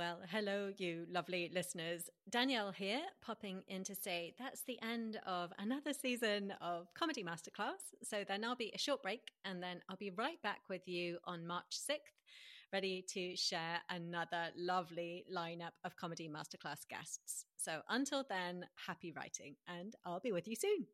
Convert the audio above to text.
Well, hello, you lovely listeners. Danielle here, popping in to say that's the end of another season of Comedy Masterclass. So then I'll be a short break and then I'll be right back with you on March 6th, ready to share another lovely lineup of Comedy Masterclass guests. So until then, happy writing and I'll be with you soon.